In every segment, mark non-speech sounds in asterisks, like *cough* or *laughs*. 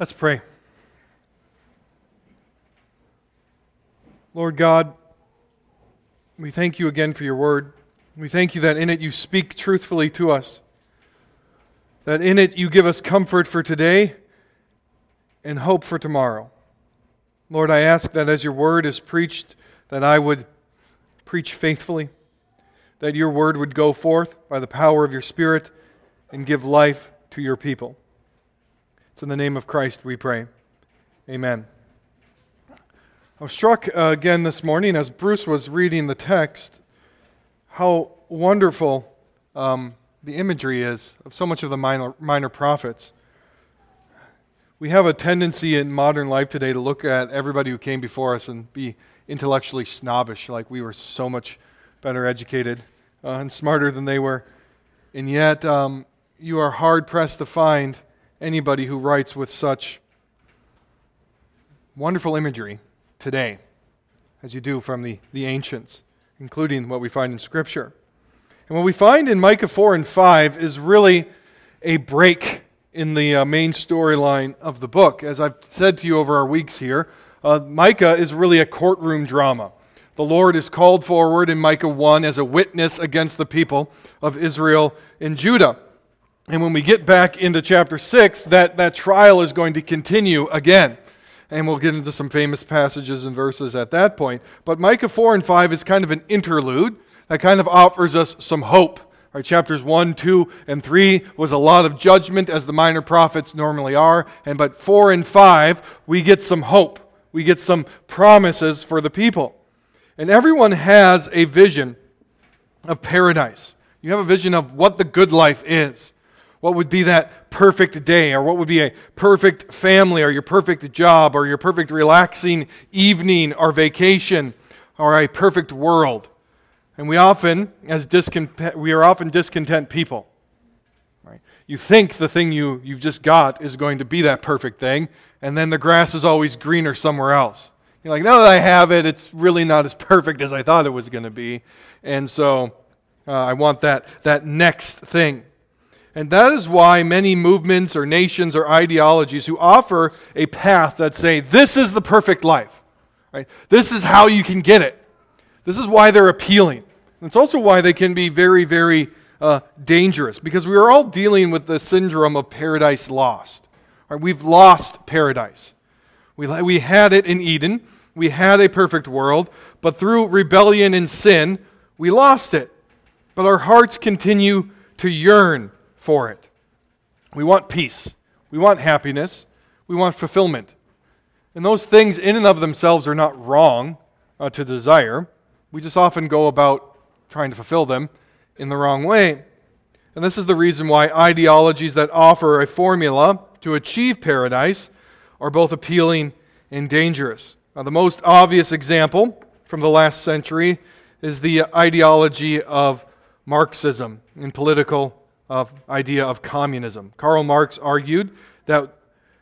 Let's pray. Lord God, we thank you again for your word. We thank you that in it you speak truthfully to us, that in it you give us comfort for today and hope for tomorrow. Lord, I ask that as your word is preached, that I would preach faithfully, that your word would go forth by the power of your Spirit and give life to your people. It's in the name of Christ we pray. Amen. I was struck uh, again this morning as Bruce was reading the text how wonderful um, the imagery is of so much of the minor, minor prophets. We have a tendency in modern life today to look at everybody who came before us and be intellectually snobbish, like we were so much better educated uh, and smarter than they were. And yet, um, you are hard pressed to find anybody who writes with such wonderful imagery today as you do from the, the ancients, including what we find in Scripture. And what we find in Micah 4 and 5 is really a break in the uh, main storyline of the book. As I've said to you over our weeks here, uh, Micah is really a courtroom drama. The Lord is called forward in Micah 1 as a witness against the people of Israel and Judah. And when we get back into chapter 6, that, that trial is going to continue again. And we'll get into some famous passages and verses at that point. But Micah 4 and 5 is kind of an interlude that kind of offers us some hope. Right, chapters 1, 2, and 3 was a lot of judgment, as the minor prophets normally are. And but 4 and 5, we get some hope. We get some promises for the people. And everyone has a vision of paradise. You have a vision of what the good life is. What would be that perfect day, or what would be a perfect family, or your perfect job, or your perfect relaxing evening or vacation, or a perfect world? And we often, as discontent, we are often discontent people. Right? You think the thing you, you've just got is going to be that perfect thing, and then the grass is always greener somewhere else. You're like, now that I have it, it's really not as perfect as I thought it was going to be. And so uh, I want that, that next thing. And that is why many movements or nations or ideologies who offer a path that say, this is the perfect life, right? This is how you can get it. This is why they're appealing. It's also why they can be very, very uh, dangerous because we are all dealing with the syndrome of paradise lost. Right? We've lost paradise. We, we had it in Eden, we had a perfect world, but through rebellion and sin, we lost it. But our hearts continue to yearn for it. We want peace. We want happiness. We want fulfillment. And those things, in and of themselves, are not wrong uh, to desire. We just often go about trying to fulfill them in the wrong way. And this is the reason why ideologies that offer a formula to achieve paradise are both appealing and dangerous. Now, the most obvious example from the last century is the ideology of Marxism in political of idea of communism. Karl Marx argued that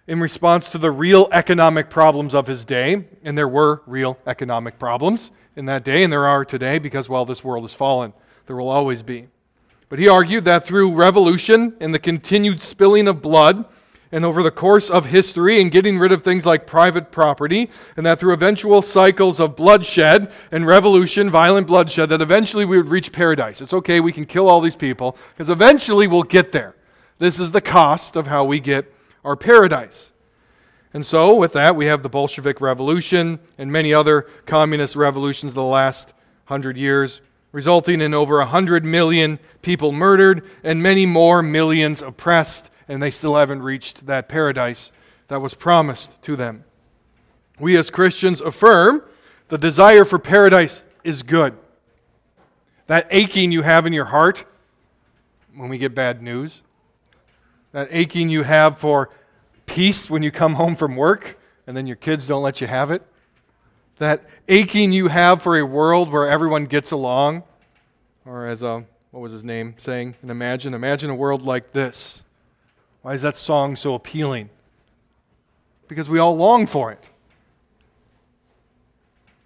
in response to the real economic problems of his day, and there were real economic problems in that day, and there are today because, well, this world has fallen. There will always be. But he argued that through revolution and the continued spilling of blood, and over the course of history and getting rid of things like private property, and that through eventual cycles of bloodshed and revolution, violent bloodshed, that eventually we would reach paradise. It's okay, we can kill all these people, because eventually we'll get there. This is the cost of how we get our paradise. And so, with that, we have the Bolshevik Revolution and many other communist revolutions of the last hundred years, resulting in over 100 million people murdered and many more millions oppressed and they still haven't reached that paradise that was promised to them. We as Christians affirm the desire for paradise is good. That aching you have in your heart when we get bad news, that aching you have for peace when you come home from work and then your kids don't let you have it, that aching you have for a world where everyone gets along, or as a, what was his name saying, and imagine, imagine a world like this why is that song so appealing? Because we all long for it.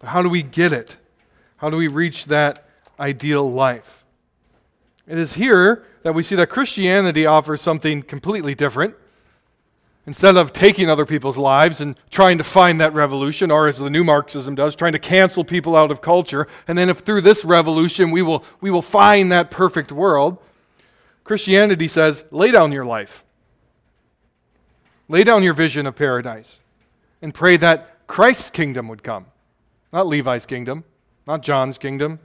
But how do we get it? How do we reach that ideal life? It is here that we see that Christianity offers something completely different. instead of taking other people's lives and trying to find that revolution, or as the new Marxism does, trying to cancel people out of culture, and then if through this revolution we will, we will find that perfect world, Christianity says, lay down your life. Lay down your vision of paradise and pray that Christ's kingdom would come. Not Levi's kingdom, not John's kingdom,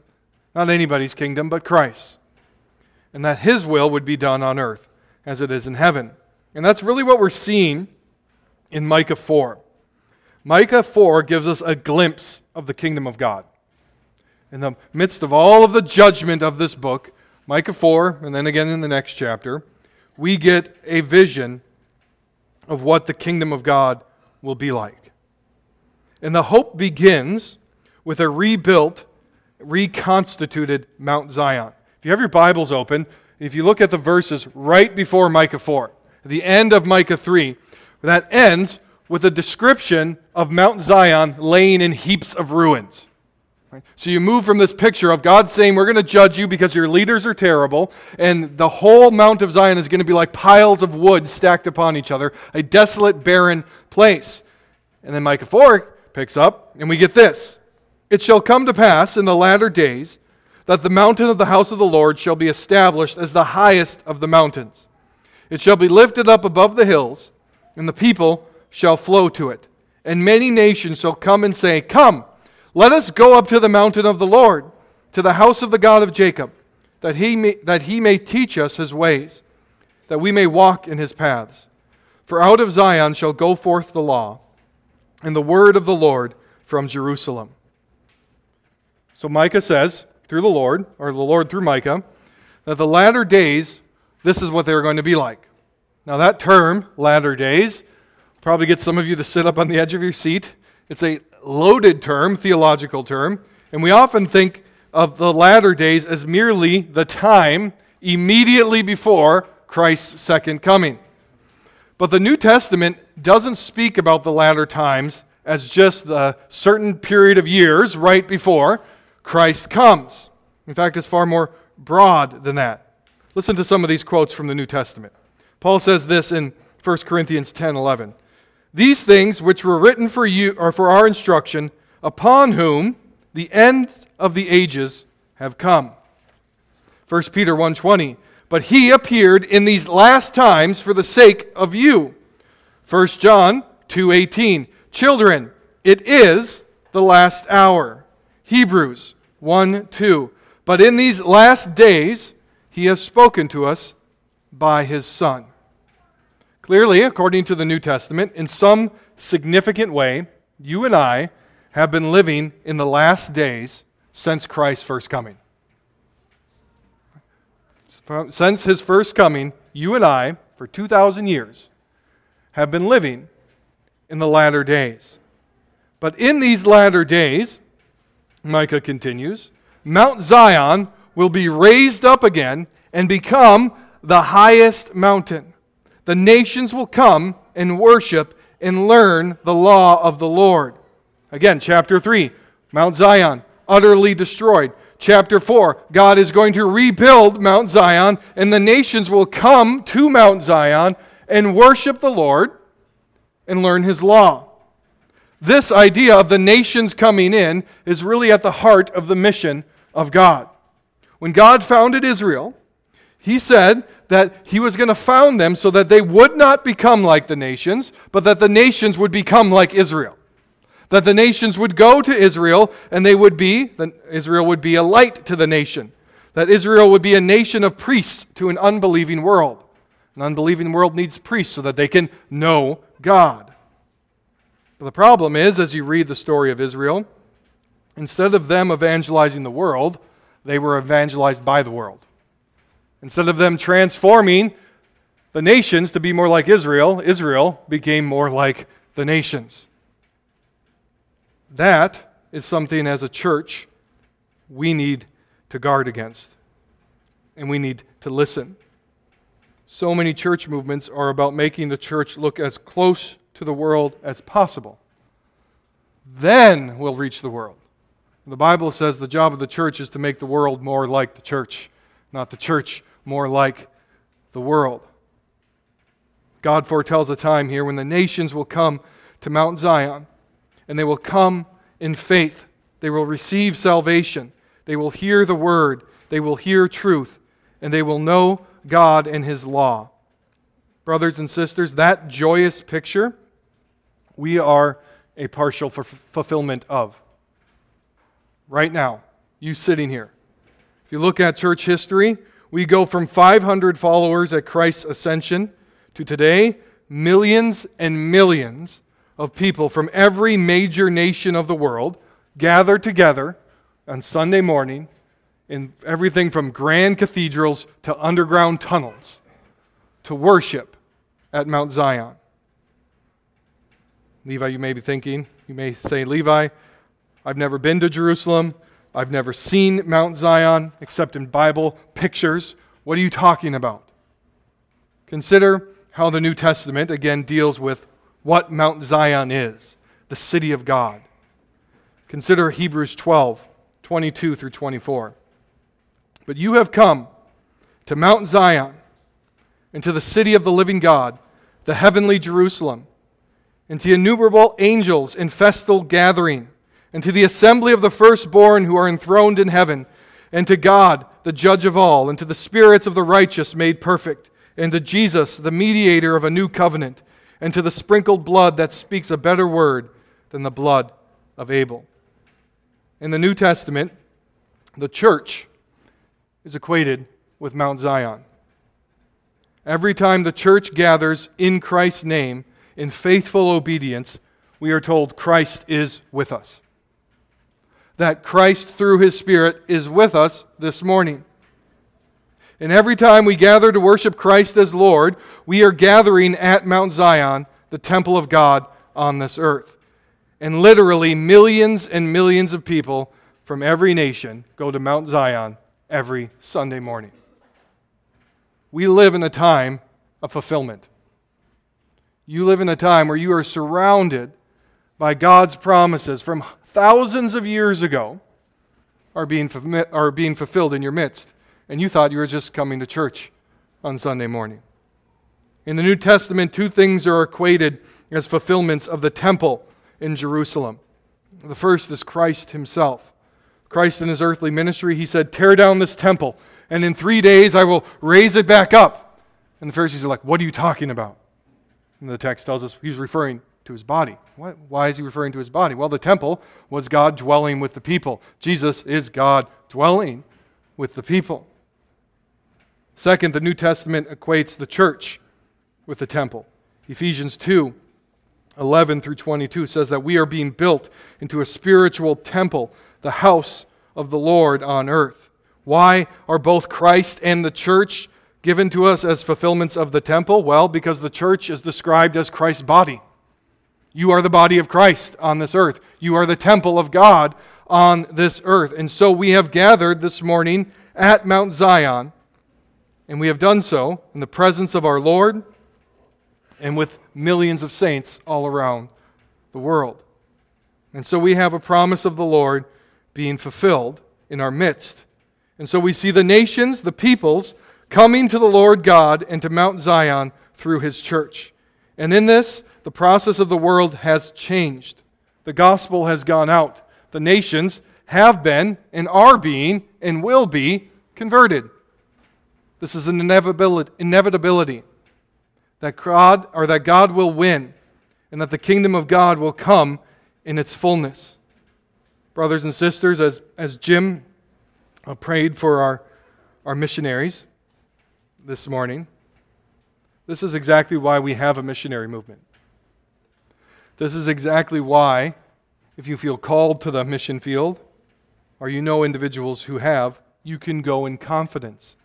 not anybody's kingdom, but Christ's. And that his will would be done on earth as it is in heaven. And that's really what we're seeing in Micah 4. Micah 4 gives us a glimpse of the kingdom of God. In the midst of all of the judgment of this book, Micah 4, and then again in the next chapter, we get a vision of what the kingdom of God will be like. And the hope begins with a rebuilt, reconstituted Mount Zion. If you have your Bibles open, if you look at the verses right before Micah 4, the end of Micah 3, that ends with a description of Mount Zion laying in heaps of ruins. Right? So you move from this picture of God saying, We're going to judge you because your leaders are terrible, and the whole Mount of Zion is going to be like piles of wood stacked upon each other, a desolate, barren place. And then Micah 4 picks up, and we get this It shall come to pass in the latter days that the mountain of the house of the Lord shall be established as the highest of the mountains it shall be lifted up above the hills, and the people shall flow to it. And many nations shall come and say, Come, let us go up to the mountain of the Lord, to the house of the God of Jacob, that he may, that he may teach us his ways, that we may walk in his paths. For out of Zion shall go forth the law, and the word of the Lord from Jerusalem. So Micah says, through the Lord, or the Lord through Micah, that the latter days this is what they are going to be like. Now, that term, latter days, probably gets some of you to sit up on the edge of your seat. It's a loaded term, theological term, and we often think of the latter days as merely the time immediately before Christ's second coming. But the New Testament doesn't speak about the latter times as just the certain period of years right before Christ comes. In fact, it's far more broad than that. Listen to some of these quotes from the New Testament. Paul says this in 1 Corinthians 10 11. These things which were written for you are for our instruction, upon whom the end of the ages have come. 1 Peter 1:20 But he appeared in these last times for the sake of you. 1 John 2:18 Children, it is the last hour. Hebrews 1 2 But in these last days he has spoken to us by his Son. Clearly, according to the New Testament, in some significant way, you and I have been living in the last days since Christ's first coming. Since his first coming, you and I, for 2,000 years, have been living in the latter days. But in these latter days, Micah continues, Mount Zion will be raised up again and become the highest mountain. The nations will come and worship and learn the law of the Lord. Again, chapter 3, Mount Zion, utterly destroyed. Chapter 4, God is going to rebuild Mount Zion, and the nations will come to Mount Zion and worship the Lord and learn his law. This idea of the nations coming in is really at the heart of the mission of God. When God founded Israel, he said that he was going to found them so that they would not become like the nations, but that the nations would become like Israel. That the nations would go to Israel and they would be, that Israel would be a light to the nation. That Israel would be a nation of priests to an unbelieving world. An unbelieving world needs priests so that they can know God. But the problem is, as you read the story of Israel, instead of them evangelizing the world, they were evangelized by the world. Instead of them transforming the nations to be more like Israel, Israel became more like the nations. That is something as a church we need to guard against. And we need to listen. So many church movements are about making the church look as close to the world as possible. Then we'll reach the world. The Bible says the job of the church is to make the world more like the church, not the church more like the world. God foretells a time here when the nations will come to Mount Zion and they will come in faith. They will receive salvation. They will hear the word. They will hear truth. And they will know God and his law. Brothers and sisters, that joyous picture we are a partial fulfillment of. Right now, you sitting here. If you look at church history, we go from 500 followers at Christ's ascension to today, millions and millions of people from every major nation of the world gather together on Sunday morning in everything from grand cathedrals to underground tunnels to worship at Mount Zion. Levi, you may be thinking, you may say, Levi, I've never been to Jerusalem. I've never seen Mount Zion except in Bible pictures. What are you talking about? Consider how the New Testament again deals with what Mount Zion is the city of God. Consider Hebrews 12, 22 through 24. But you have come to Mount Zion and to the city of the living God, the heavenly Jerusalem, and to innumerable angels in festal gathering, and to the assembly of the firstborn who are enthroned in heaven, and to God, the judge of all, and to the spirits of the righteous made perfect, and to Jesus, the mediator of a new covenant and to the sprinkled blood that speaks a better word than the blood of Abel. In the New Testament, the church is equated with Mount Zion. Every time the church gathers in Christ's name in faithful obedience, we are told Christ is with us. That Christ, through his Spirit, is with us this morning. And every time we gather to worship Christ as Lord, we are gathering at Mount Zion, the temple of God on this earth. And literally, millions and millions of people from every nation go to Mount Zion every Sunday morning. We live in a time of fulfillment. You live in a time where you are surrounded by God's promises from thousands of years ago are being, are being fulfilled in your midst and you thought you were just coming to church on Sunday morning. In the New Testament, two things are equated as fulfillments of the temple in Jerusalem. The first is Christ himself. Christ in his earthly ministry, he said, Tear down this temple, and in three days I will raise it back up. And the Pharisees are like, What are you talking about? And the text tells us he's referring to his body. What, why is he referring to his body? Well, the temple was God dwelling with the people. Jesus is God dwelling with the people. Second, the New Testament equates the church with the temple. Ephesians 2 11 through 22 says that we are being built into a spiritual temple, the house of the Lord on earth. Why are both Christ and the church given to us as fulfillments of the temple? Well, because the church is described as Christ's body. You are the body of Christ on this earth. You are the temple of God on this earth. And so we have gathered this morning at Mount Zion and we have done so in the presence of our Lord and with millions of saints all around the world. And so we have a promise of the Lord being fulfilled in our midst. And so we see the nations, the peoples, coming to the Lord God and to Mount Zion through his church. And in this, the process of the world has changed. The gospel has gone out. The nations have been and are being and will be converted. This is an inevitability that God or that God will win and that the kingdom of God will come in its fullness. Brothers and sisters, as, as Jim uh, prayed for our, our missionaries this morning, this is exactly why we have a missionary movement. This is exactly why, if you feel called to the mission field, or you know individuals who have, you can go in confidence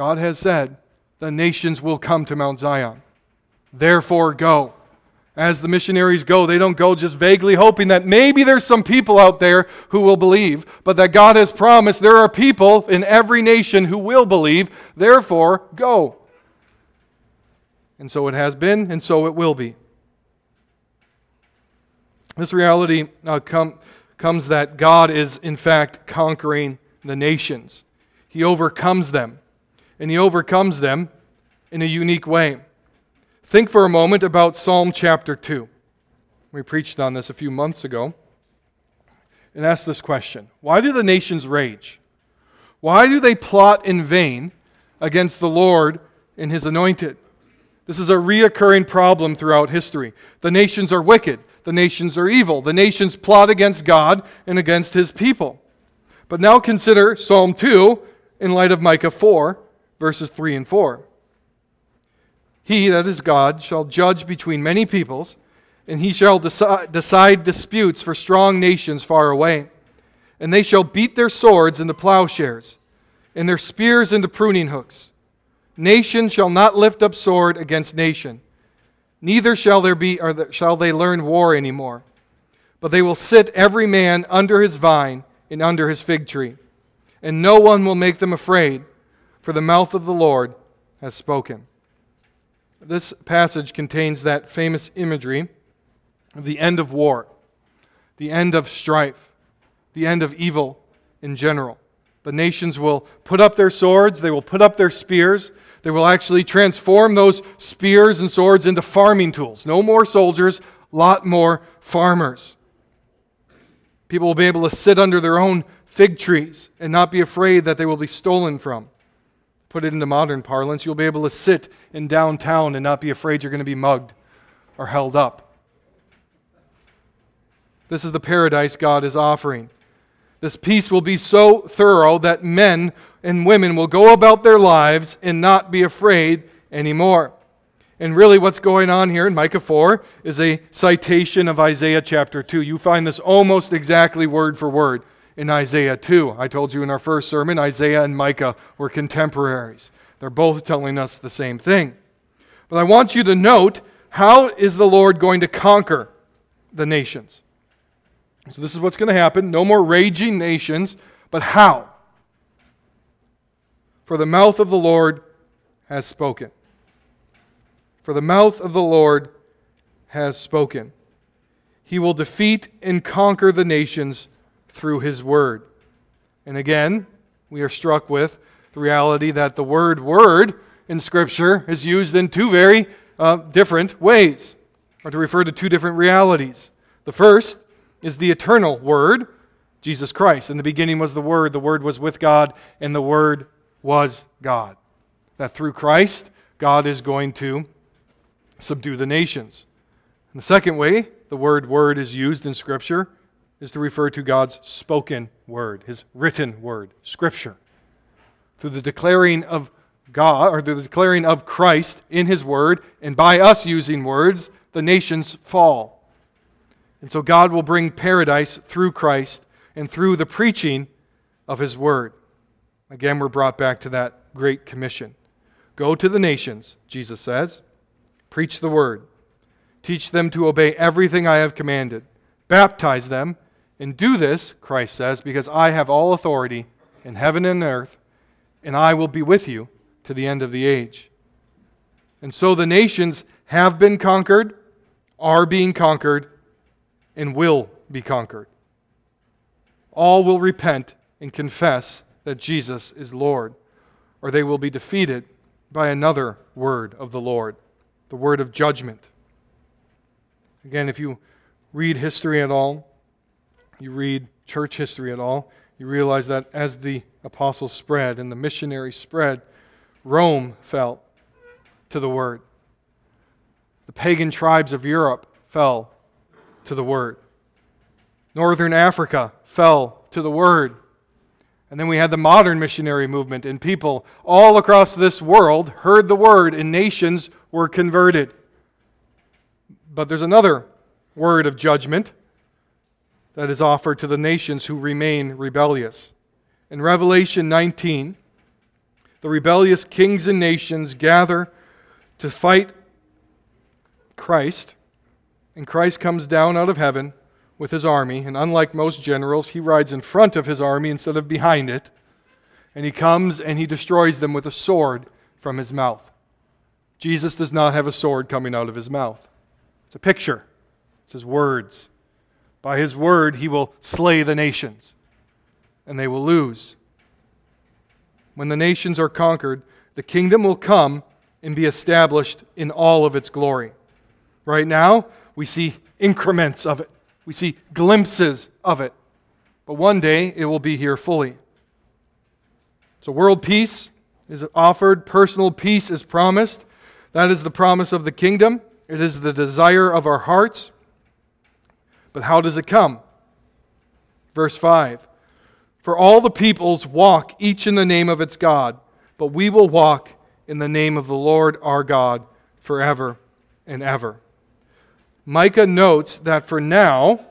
God has said, the nations will come to Mount Zion. Therefore, go. As the missionaries go, they don't go just vaguely hoping that maybe there's some people out there who will believe, but that God has promised there are people in every nation who will believe. Therefore, go. And so it has been, and so it will be. This reality uh, com- comes that God is, in fact, conquering the nations, He overcomes them and he overcomes them in a unique way. Think for a moment about Psalm chapter 2. We preached on this a few months ago. And ask this question Why do the nations rage? Why do they plot in vain against the Lord and his anointed? This is a reoccurring problem throughout history. The nations are wicked. The nations are evil. The nations plot against God and against his people. But now consider Psalm 2 in light of Micah 4, verses 3 and 4. He, that is God, shall judge between many peoples, and he shall deci- decide disputes for strong nations far away. And they shall beat their swords into plowshares, and their spears into pruning hooks. Nation shall not lift up sword against nation, neither shall there be or shall they learn war any more. But they will sit every man under his vine and under his fig tree, and no one will make them afraid, for the mouth of the Lord has spoken. This passage contains that famous imagery of the end of war, the end of strife, the end of evil in general. The nations will put up their swords, they will put up their spears, they will actually transform those spears and swords into farming tools. No more soldiers, lot more farmers. People will be able to sit under their own fig trees and not be afraid that they will be stolen from put it into modern parlance, you'll be able to sit in downtown and not be afraid you're going to be mugged or held up. This is the paradise God is offering. This peace will be so thorough that men and women will go about their lives and not be afraid anymore. And really, what's going on here in Micah 4 is a citation of Isaiah chapter 2. You find this almost exactly word for word in Isaiah 2. I told you in our first sermon, Isaiah and Micah were contemporaries. They're both telling us the same thing. But I want you to note how is the Lord going to conquer the nations? So, this is what's going to happen. No more raging nations, but how? For the mouth of the Lord has spoken. For the mouth of the Lord has spoken. He will defeat and conquer the nations through His Word. And again, we are struck with the reality that the word word in Scripture is used in two very uh, different ways, or to refer to two different realities. The first is the eternal Word, Jesus Christ. In the beginning was the Word, the Word was with God, and the Word was God. That through Christ, God is going to subdue the nations. And the second way the word word is used in Scripture is to refer to God's spoken word, his written word, scripture. Through the declaring of God, or the declaring of Christ in his word, and by us using words, the nations fall. And so God will bring paradise through Christ and through the preaching of his word. Again, we're brought back to that great commission. Go to the nations, Jesus says, preach the word, teach them to obey everything I have commanded, baptize them and do this, Christ says, because I have all authority in heaven and earth, and I will be with you to the end of the age. And so the nations have been conquered, are being conquered, and will be conquered. All will repent and confess that Jesus is Lord, or they will be defeated by another word of the Lord, the word of judgment. Again, if you read history at all, you read church history at all, you realize that as the apostles spread and the missionaries spread, Rome fell to the word. The pagan tribes of Europe fell to the word. Northern Africa fell to the word. And then we had the modern missionary movement, and people all across this world heard the word, and nations were converted. But there's another word of judgment that is offered to the nations who remain rebellious. In Revelation 19, the rebellious kings and nations gather to fight Christ, and Christ comes down out of heaven with his army, and unlike most generals, he rides in front of his army instead of behind it, and he comes and he destroys them with a sword from his mouth. Jesus does not have a sword coming out of his mouth. It's a picture. It's his words. By his word, he will slay the nations, and they will lose. When the nations are conquered, the kingdom will come and be established in all of its glory. Right now, we see increments of it, we see glimpses of it. But one day, it will be here fully. So, world peace is offered, personal peace is promised. That is the promise of the kingdom, it is the desire of our hearts. But how does it come? Verse 5 For all the peoples walk each in the name of its God, but we will walk in the name of the Lord our God forever and ever. Micah notes that for now,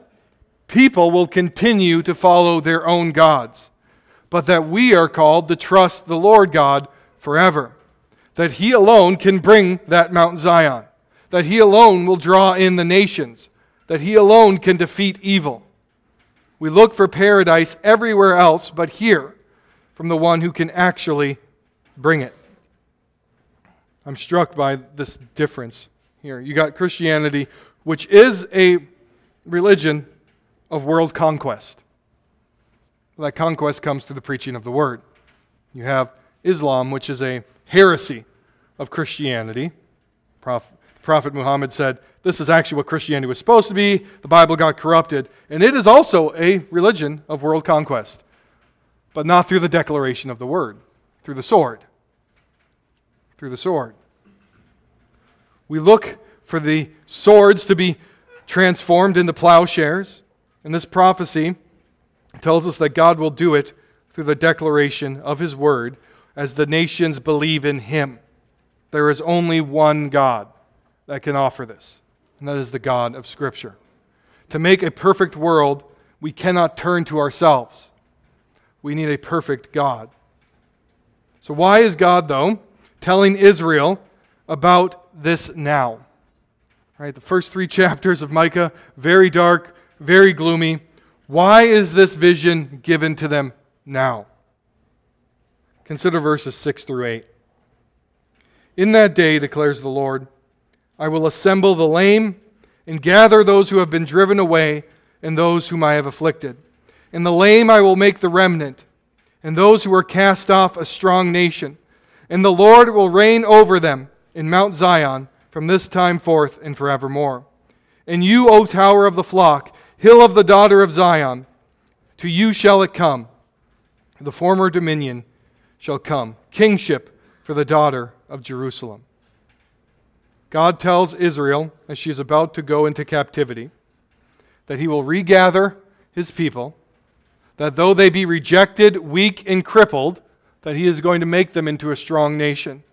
people will continue to follow their own gods, but that we are called to trust the Lord God forever. That He alone can bring that Mount Zion, that He alone will draw in the nations, that He alone can defeat evil. We look for paradise everywhere else but here from the one who can actually bring it. I'm struck by this difference here. You got Christianity, which is a religion of world conquest. That conquest comes through the preaching of the word. You have Islam, which is a heresy of Christianity. Prophet, Prophet Muhammad said, this is actually what Christianity was supposed to be. The Bible got corrupted. And it is also a religion of world conquest, but not through the declaration of the word, through the sword. Through the sword. We look for the swords to be transformed into plowshares. And this prophecy tells us that God will do it through the declaration of his word as the nations believe in him. There is only one God that can offer this and that is the God of Scripture. To make a perfect world, we cannot turn to ourselves. We need a perfect God. So, why is God, though, telling Israel about this now? Right, the first three *laughs* chapters of Micah, very dark, very gloomy. Why is this vision given to them now? Consider verses 6 through 8. In that day, declares the Lord, I will assemble the lame and gather those who have been driven away and those whom I have afflicted. And the lame I will make the remnant, and those who are cast off a strong nation. And the Lord will reign over them in Mount Zion from this time forth and forevermore. And you, O tower of the flock, hill of the daughter of Zion, to you shall it come. The former dominion shall come, kingship for the daughter of Jerusalem. God tells Israel, as she is about to go into captivity, that he will regather his people, that though they be rejected, weak, and crippled, that he is going to make them into a strong nation.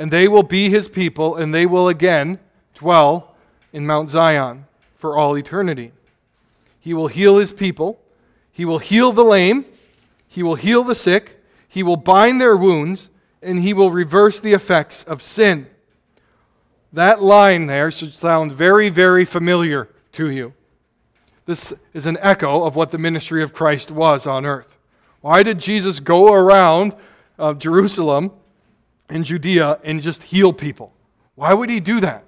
And they will be his people, and they will again dwell in Mount Zion for all eternity. He will heal his people, he will heal the lame, he will heal the sick, he will bind their wounds, and he will reverse the effects of sin. That line there should sound very, very familiar to you. This is an echo of what the ministry of Christ was on earth. Why did Jesus go around uh, Jerusalem and Judea and just heal people? Why would he do that?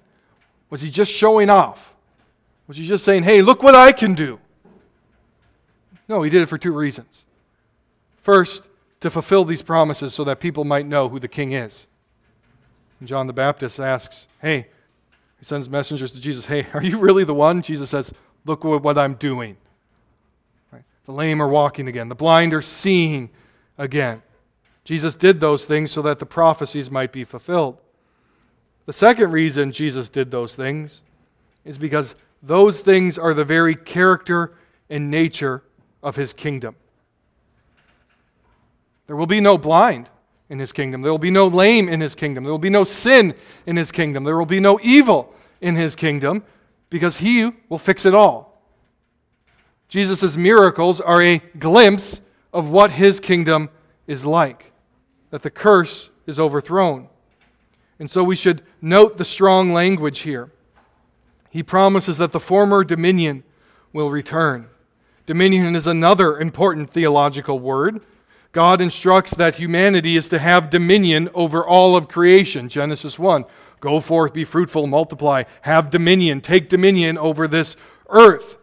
Was he just showing off? Was he just saying, hey, look what I can do? No, he did it for two reasons. First, to fulfill these promises so that people might know who the king is. And John the Baptist asks, Hey, he sends messengers to Jesus, Hey, are you really the one? Jesus says, Look what I'm doing. Right? The lame are walking again, the blind are seeing again. Jesus did those things so that the prophecies might be fulfilled. The second reason Jesus did those things is because those things are the very character and nature of his kingdom. There will be no blind in his kingdom. There will be no lame in his kingdom. There will be no sin in his kingdom. There will be no evil in his kingdom because he will fix it all. Jesus' miracles are a glimpse of what his kingdom is like, that the curse is overthrown. And so we should note the strong language here. He promises that the former dominion will return. Dominion is another important theological word. God instructs that humanity is to have dominion over all of creation. Genesis 1. Go forth, be fruitful, multiply, have dominion, take dominion over this earth.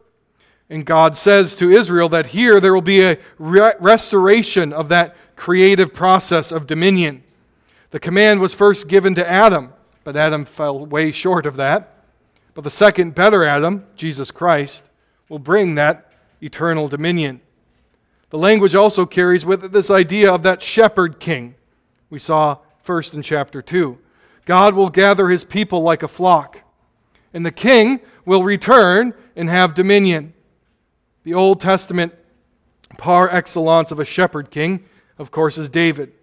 And God says to Israel that here there will be a re- restoration of that creative process of dominion. The command was first given to Adam, but Adam fell way short of that. But the second, better Adam, Jesus Christ, will bring that eternal dominion. The language also carries with it this idea of that shepherd king we saw first in chapter 2. God will gather his people like a flock, and the king will return and have dominion. The Old Testament par excellence of a shepherd king, of course, is David.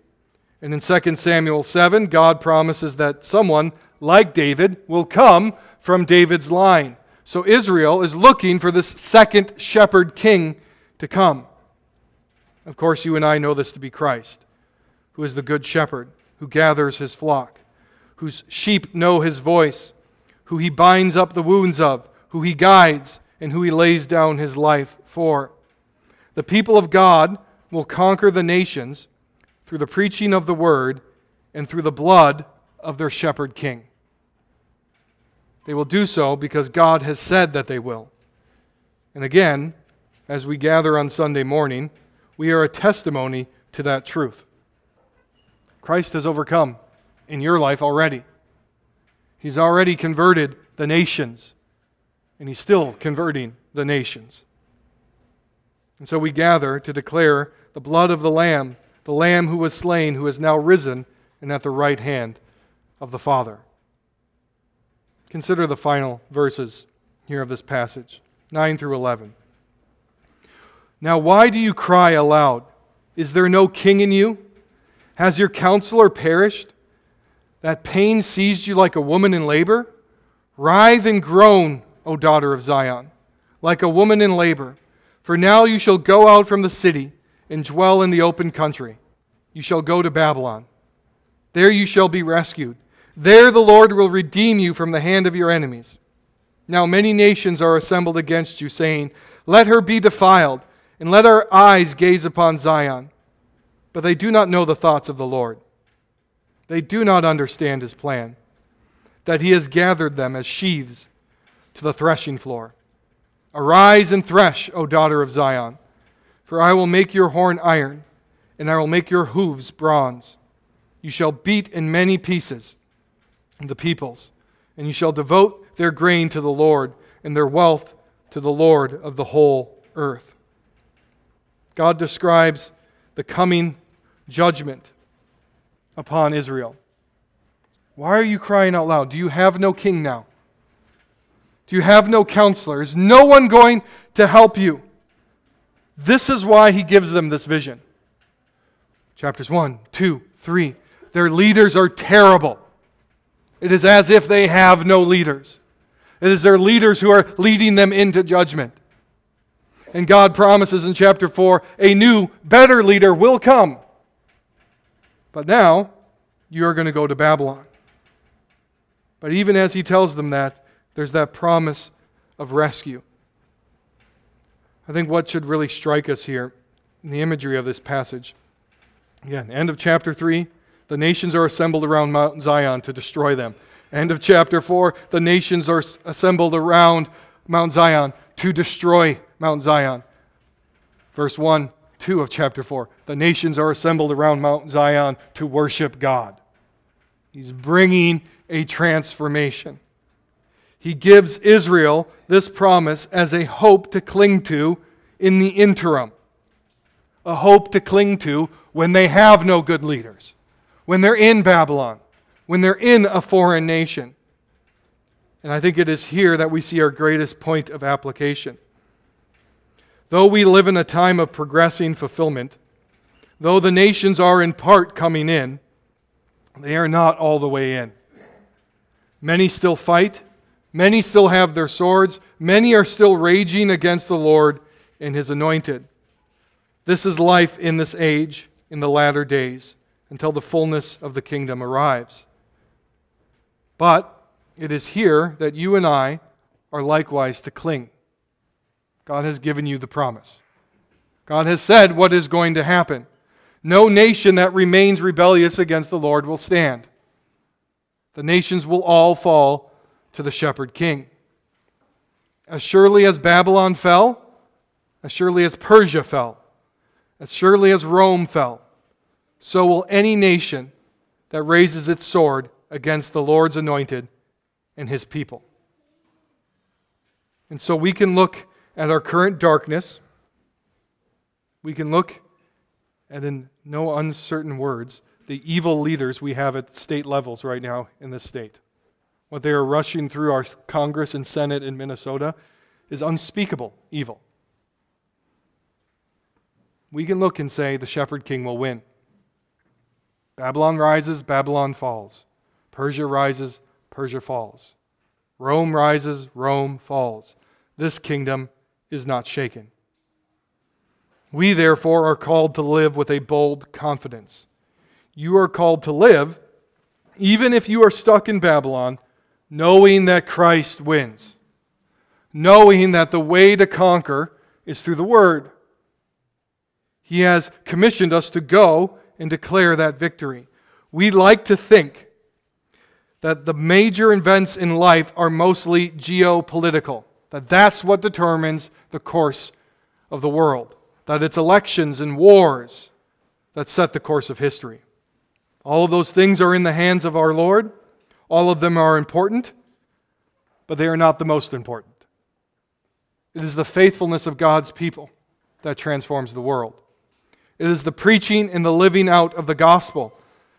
And in 2 Samuel 7, God promises that someone like David will come from David's line. So Israel is looking for this second shepherd king to come. Of course, you and I know this to be Christ, who is the good shepherd, who gathers his flock, whose sheep know his voice, who he binds up the wounds of, who he guides, and who he lays down his life for. The people of God will conquer the nations through the preaching of the word and through the blood of their shepherd king. They will do so because God has said that they will. And again, as we gather on Sunday morning, we are a testimony to that truth. Christ has overcome in your life already. He's already converted the nations, and He's still converting the nations. And so we gather to declare the blood of the Lamb, the Lamb who was slain, who is now risen and at the right hand of the Father. Consider the final verses here of this passage 9 through 11. Now, why do you cry aloud? Is there no king in you? Has your counselor perished? That pain seized you like a woman in labor? Writhe and groan, O daughter of Zion, like a woman in labor. For now you shall go out from the city and dwell in the open country. You shall go to Babylon. There you shall be rescued. There the Lord will redeem you from the hand of your enemies. Now many nations are assembled against you, saying, Let her be defiled, and let our eyes gaze upon Zion. But they do not know the thoughts of the Lord. They do not understand his plan, that he has gathered them as sheaves to the threshing floor. Arise and thresh, O daughter of Zion, for I will make your horn iron, and I will make your hooves bronze. You shall beat in many pieces the peoples, and you shall devote their grain to the Lord, and their wealth to the Lord of the whole earth. God describes the coming judgment upon Israel. Why are you crying out loud? Do you have no king now? Do you have no counselor? Is no one going to help you? This is why he gives them this vision. Chapters 1, 2, 3. Their leaders are terrible. It is as if they have no leaders. It is their leaders who are leading them into judgment. And God promises in chapter 4 a new, better leader will come. But now, you are going to go to Babylon. But even as he tells them that, there's that promise of rescue. I think what should really strike us here in the imagery of this passage. Again, end of chapter 3, the nations are assembled around Mount Zion to destroy them. End of chapter 4, the nations are assembled around Mount Zion to destroy Mount Zion. Verse 1, 2 of chapter 4, the nations are assembled around Mount Zion to worship God. He's bringing a transformation. He gives Israel this promise as a hope to cling to in the interim, a hope to cling to when they have no good leaders, when they're in Babylon, when they're in a foreign nation. And I think it is here that we see our greatest point of application. Though we live in a time of progressing fulfillment, though the nations are in part coming in, they are not all the way in. Many still fight, Many still have their swords. Many are still raging against the Lord and his anointed. This is life in this age, in the latter days, until the fullness of the kingdom arrives. But it is here that you and I are likewise to cling. God has given you the promise. God has said what is going to happen. No nation that remains rebellious against the Lord will stand. The nations will all fall to the shepherd king. As surely as Babylon fell, as surely as Persia fell, as surely as Rome fell, so will any nation that raises its sword against the Lord's anointed and his people. And so we can look at our current darkness. We can look at, in no uncertain words, the evil leaders we have at state levels right now in this state. What they are rushing through our Congress and Senate in Minnesota is unspeakable evil. We can look and say the shepherd king will win. Babylon rises, Babylon falls. Persia rises, Persia falls. Rome rises, Rome falls. This kingdom is not shaken. We, therefore, are called to live with a bold confidence. You are called to live, even if you are stuck in Babylon, knowing that Christ wins, knowing that the way to conquer is through the Word. He has commissioned us to go and declare that victory. We like to think that the major events in life are mostly geopolitical, that that's what determines the course of the world, that it's elections and wars that set the course of history. All of those things are in the hands of our Lord. All of them are important, but they are not the most important. It is the faithfulness of God's people that transforms the world. It is the preaching and the living out of the gospel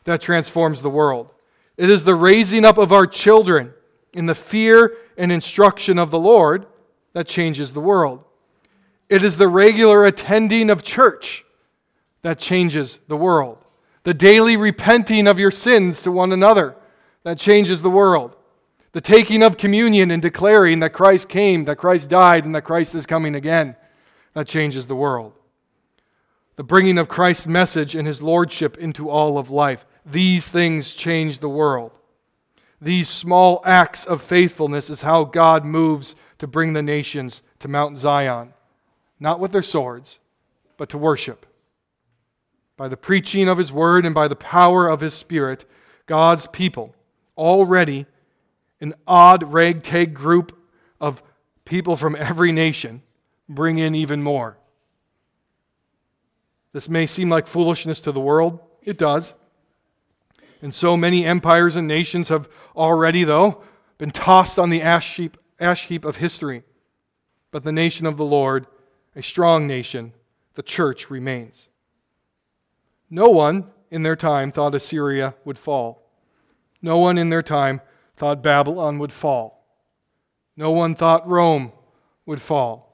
that transforms the world. It is the raising up of our children in the fear and instruction of the Lord that changes the world. It is the regular attending of church that changes the world. The daily repenting of your sins to one another that changes the world. The taking of communion and declaring that Christ came, that Christ died, and that Christ is coming again that changes the world the bringing of Christ's message and his lordship into all of life. These things change the world. These small acts of faithfulness is how God moves to bring the nations to Mount Zion, not with their swords, but to worship. By the preaching of his word and by the power of his spirit, God's people, already an odd ragtag group of people from every nation, bring in even more. This may seem like foolishness to the world. It does. And so many empires and nations have already, though, been tossed on the ash heap, ash heap of history. But the nation of the Lord, a strong nation, the church remains. No one in their time thought Assyria would fall. No one in their time thought Babylon would fall. No one thought Rome would fall.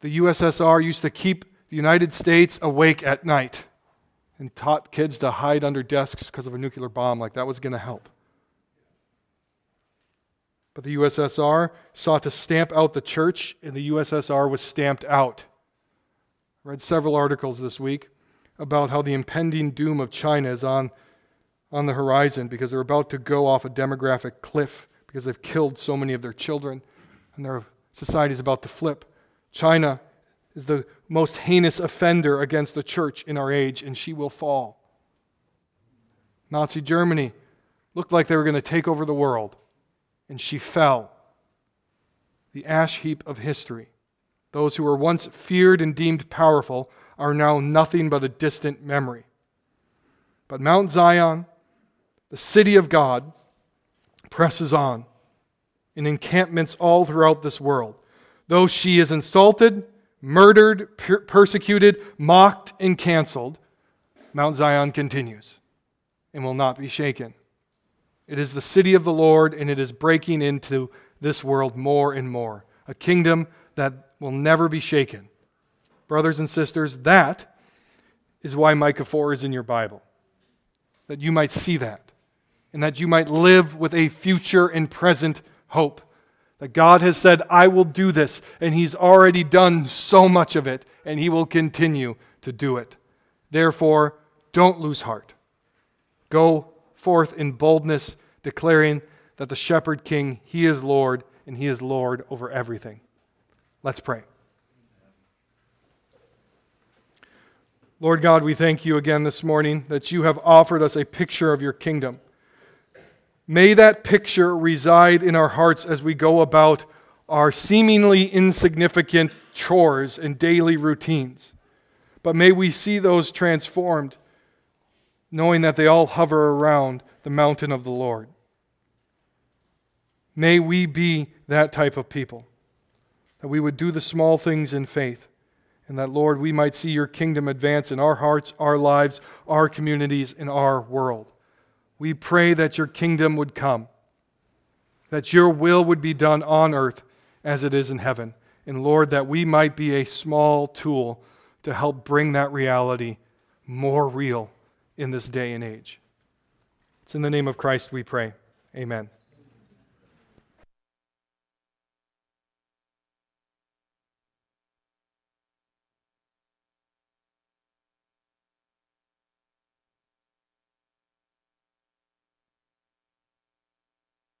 The USSR used to keep the United States awake at night and taught kids to hide under desks because of a nuclear bomb, like that was going to help. But the USSR sought to stamp out the church, and the USSR was stamped out. I read several articles this week about how the impending doom of China is on, on the horizon because they're about to go off a demographic cliff because they've killed so many of their children, and their society is about to flip. China is the most heinous offender against the church in our age, and she will fall. Nazi Germany looked like they were going to take over the world, and she fell. The ash heap of history. Those who were once feared and deemed powerful are now nothing but a distant memory. But Mount Zion, the city of God, presses on in encampments all throughout this world. Though she is insulted, murdered, per- persecuted, mocked, and canceled, Mount Zion continues and will not be shaken. It is the city of the Lord, and it is breaking into this world more and more. A kingdom that will never be shaken. Brothers and sisters, that is why Micah 4 is in your Bible. That you might see that, and that you might live with a future and present hope. That God has said, I will do this, and He's already done so much of it, and He will continue to do it. Therefore, don't lose heart. Go forth in boldness, declaring that the shepherd king, He is Lord, and He is Lord over everything. Let's pray. Lord God, we thank you again this morning that you have offered us a picture of your kingdom. May that picture reside in our hearts as we go about our seemingly insignificant chores and daily routines. But may we see those transformed knowing that they all hover around the mountain of the Lord. May we be that type of people, that we would do the small things in faith, and that, Lord, we might see your kingdom advance in our hearts, our lives, our communities, in our world. We pray that your kingdom would come, that your will would be done on earth as it is in heaven. And Lord, that we might be a small tool to help bring that reality more real in this day and age. It's in the name of Christ we pray. Amen.